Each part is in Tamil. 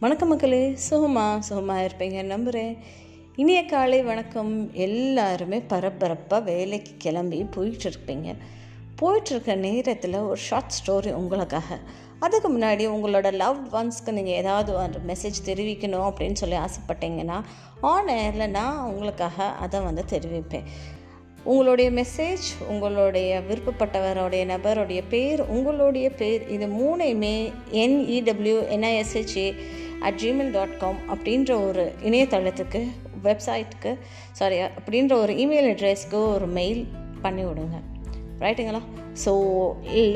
வணக்கம் மக்களே சுகமா சுகமாக இருப்பீங்க நம்புகிறேன் இனிய காலை வணக்கம். எல்லாருமே பரபரப்பாக வேலைக்கு கிளம்பி போயிட்டு இருப்பீங்க போயிட்டுருக்க நேரத்தில் ஒரு ஷார்ட் ஸ்டோரி உங்களுக்காக. அதுக்கு முன்னாடி உங்களோட லவ் ஒன்ஸ்க்கு நீங்கள் ஏதாவது ஒரு மெசேஜ் தெரிவிக்கணும் அப்படின்னு சொல்லி ஆசைப்பட்டீங்கன்னா ஆன் ஏரில் நான் உங்களுக்காக அதை வந்து தெரிவிப்பேன். உங்களுடைய மெசேஜ் உங்களுடைய விருப்பப்பட்டவருடைய நபருடைய பேர் உங்களுடைய பேர் இது மூணையுமே NEW NISHA at Gmail dot com அப்படின்ற ஒரு இணையதளத்துக்கு வெப்சைட்டுக்கு சாரி அப்படின்ற ஒரு இமெயில் அட்ரஸ்க்கு ஒரு மெயில் பண்ணி விடுங்க. ரைட்டுங்களா so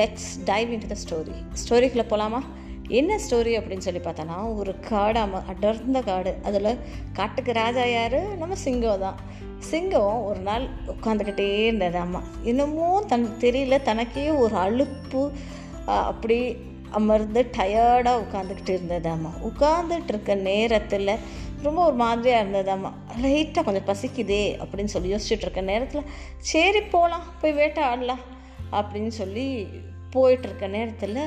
let's dive into the story ஸ்டோரிக்குள்ளே போகலாமா என்ன ஸ்டோரி அப்படின்னு சொல்லி பார்த்தோன்னா ஒரு காடாம அடர்ந்த காடு. அதில் காட்டுக்கு ராஜா யார்? நம்ம சிங்கம் தான். சிங்கம் ஒரு நாள் உட்காந்துக்கிட்டே இருந்தது அம்மா. இன்னமும் தன் தெரியல தனக்கே ஒரு அலுப்பு அப்படி அமர்ந்து டயர்டாக உட்காந்துக்கிட்டு இருந்ததாம்மா உட்காந்துட்டு இருக்க நேரத்தில் ரொம்ப ஒரு மாதிரியாக இருந்ததாம்மா. லைட்டாக கொஞ்சம் பசிக்குதே அப்படின்னு சொல்லி யோசிச்சுட்டு இருக்க நேரத்தில் சரி போகலாம் போய் வேட்டையாடலாம் அப்படின்னு சொல்லி போயிட்டுருக்க நேரத்தில்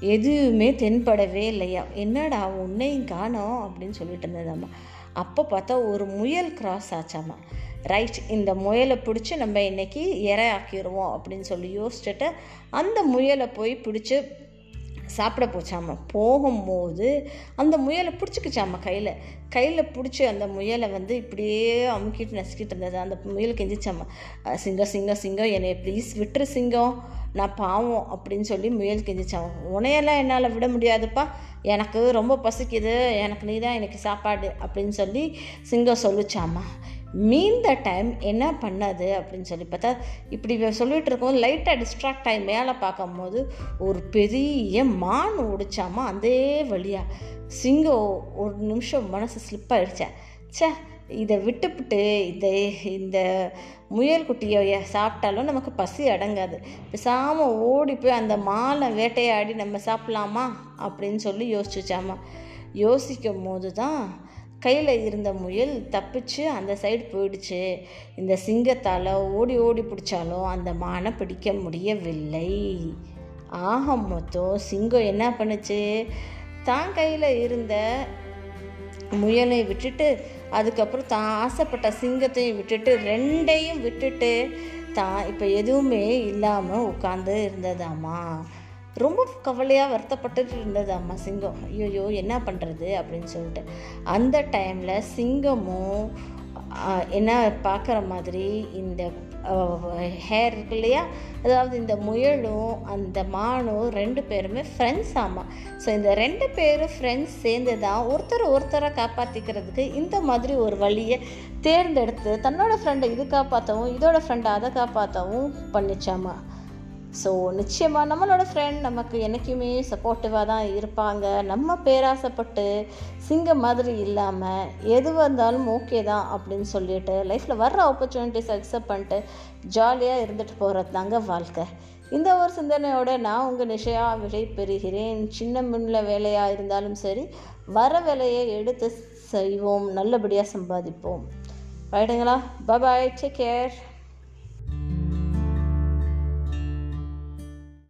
எதுவுமே தென்படவே இல்லையா. என்னடா உன்னையும் காணோம் அப்படின்னு சொல்லிட்டு இருந்ததாம்மா. அப்போ பார்த்தா ஒரு முயல் கிராஸ் ஆச்சாம்மா. ரைட் இந்த முயலை பிடிச்சி நம்ம இன்றைக்கி ஆக்கிடுவோம் அப்படின்னு சொல்லி யோசிச்சுட்டு அந்த முயலை போய் பிடிச்சி சாப்பிட போச்சாம? போகும்போது அந்த முயலை பிடிச்சிக்கிச்சாம கையில்? கையில் பிடிச்சி அந்த முயலை வந்து இப்படியே அமுக்கிட்டு நசுக்கிட்டு இருந்தது. அந்த முயல் கெஞ்சிச்சாம? சிங்கம் சிங்கம் சிங்கம் என்னை ப்ளீஸ் விட்டுரு சிங்கம். நான் பாவம் அப்படின்னு சொல்லி முயல் கெஞ்சிச்சான் உனையெல்லாம் என்னால் விட முடியாதுப்பா. எனக்கு ரொம்ப பசிக்குது எனக்கு நீ தான் எனக்கு சாப்பாடு அப்படின்னு சொல்லி சிங்கம் சொல்லிச்சாம்மா மீந்த டைம் என்ன பண்ணது அப்படின்னு சொல்லி பார்த்தா இப்படி சொல்லிகிட்டு இருக்கும் லைட்டாக டிஸ்ட்ராக்ட் ஆகி மேலே பார்க்கும்போது ஒரு பெரிய மான் ஓடிச்சாமா அதே வழியாக சிங்கம் ஒரு நிமிஷம் மனசு ஸ்லிப் ஆகிடுச்சேன் சே இதை விட்டுவிட்டு இந்த இந்த முயல் குட்டியை சாப்பிட்டாலும் நமக்கு பசி அடங்காது. பேசாமல் ஓடி போய் அந்த மாலை வேட்டையாடி நம்ம சாப்பிட்லாமா அப்படின்னு சொல்லி யோசிச்சுச்சாமா யோசிக்கும் போது தான் கையில் இருந்த முயல் தப்பிச்சு அந்த சைடு போயிடுச்சு. இந்த சிங்கத்தால் ஓடி ஓடி பிடிச்சாலும் அந்த மானை பிடிக்க முடியவில்லை. ஆக மொத்தம் சிங்கம் என்ன பண்ணுச்சு? தான் கையில் இருந்த முயலை விட்டுட்டு அதுக்கப்புறம் தான் ஆசைப்பட்ட சிங்கத்தையும் விட்டுட்டு ரெண்டையும் விட்டுட்டு தான் இப்போ எதுவுமே இல்லாமல் உட்காந்து இருந்ததாம்மா. ரொம்ப கவலையாக வருத்தப்பட்டுட்டு இருந்தது அம்மா சிங்கம். ஐயோ என்ன பண்ணுறது அப்படின்னு சொல்லிட்டு. அந்த டைமில் சிங்கமும் என்ன பார்க்குற மாதிரி இந்த ஹேர் இருக்கு இல்லையா? அதாவது இந்த முயலும் அந்த மானும் ரெண்டு பேருமே ஃப்ரெண்ட்ஸ் ஆமாம் ஸோ இந்த ரெண்டு பேரும் ஃப்ரெண்ட்ஸ் சேர்ந்து தான் ஒருத்தர் ஒருத்தரை காப்பாற்றிக்கிறதுக்கு இந்த மாதிரி ஒரு வழியை தேர்ந்தெடுத்து தன்னோட ஃப்ரெண்டை இது காப்பாற்றவும் இதோட ஃப்ரெண்டை அதை காப்பாற்றவும் பண்ணிச்சாமா? ஸோ நிச்சயமாக நம்மளோட ஃப்ரெண்ட் நமக்கு என்றைக்குமே சப்போர்ட்டிவாக தான் இருப்பாங்க. நம்ம பேராசைப்பட்டு சிங்கம் மாதிரி இல்லாமல் எது வந்தாலும் ஓகே தான் அப்படின்னு சொல்லிட்டு லைஃப்பில் வர்ற ஆப்பர்ச்சுனிட்டிஸ் அக்செப்ட் பண்ணிட்டு ஜாலியாக இருந்துட்டு போகிறது தாங்க வாழ்க்கை. இந்த ஒரு சிந்தனையோட நான் உங்கள் நிஷயா விடை பெறுகிறேன் சின்ன முன்ன வேலையாக இருந்தாலும் சரி வர வேலையை எடுத்து செய்வோம். நல்லபடியாக சம்பாதிப்போம். ரைட்டுங்களா பாய் டேக் கேர்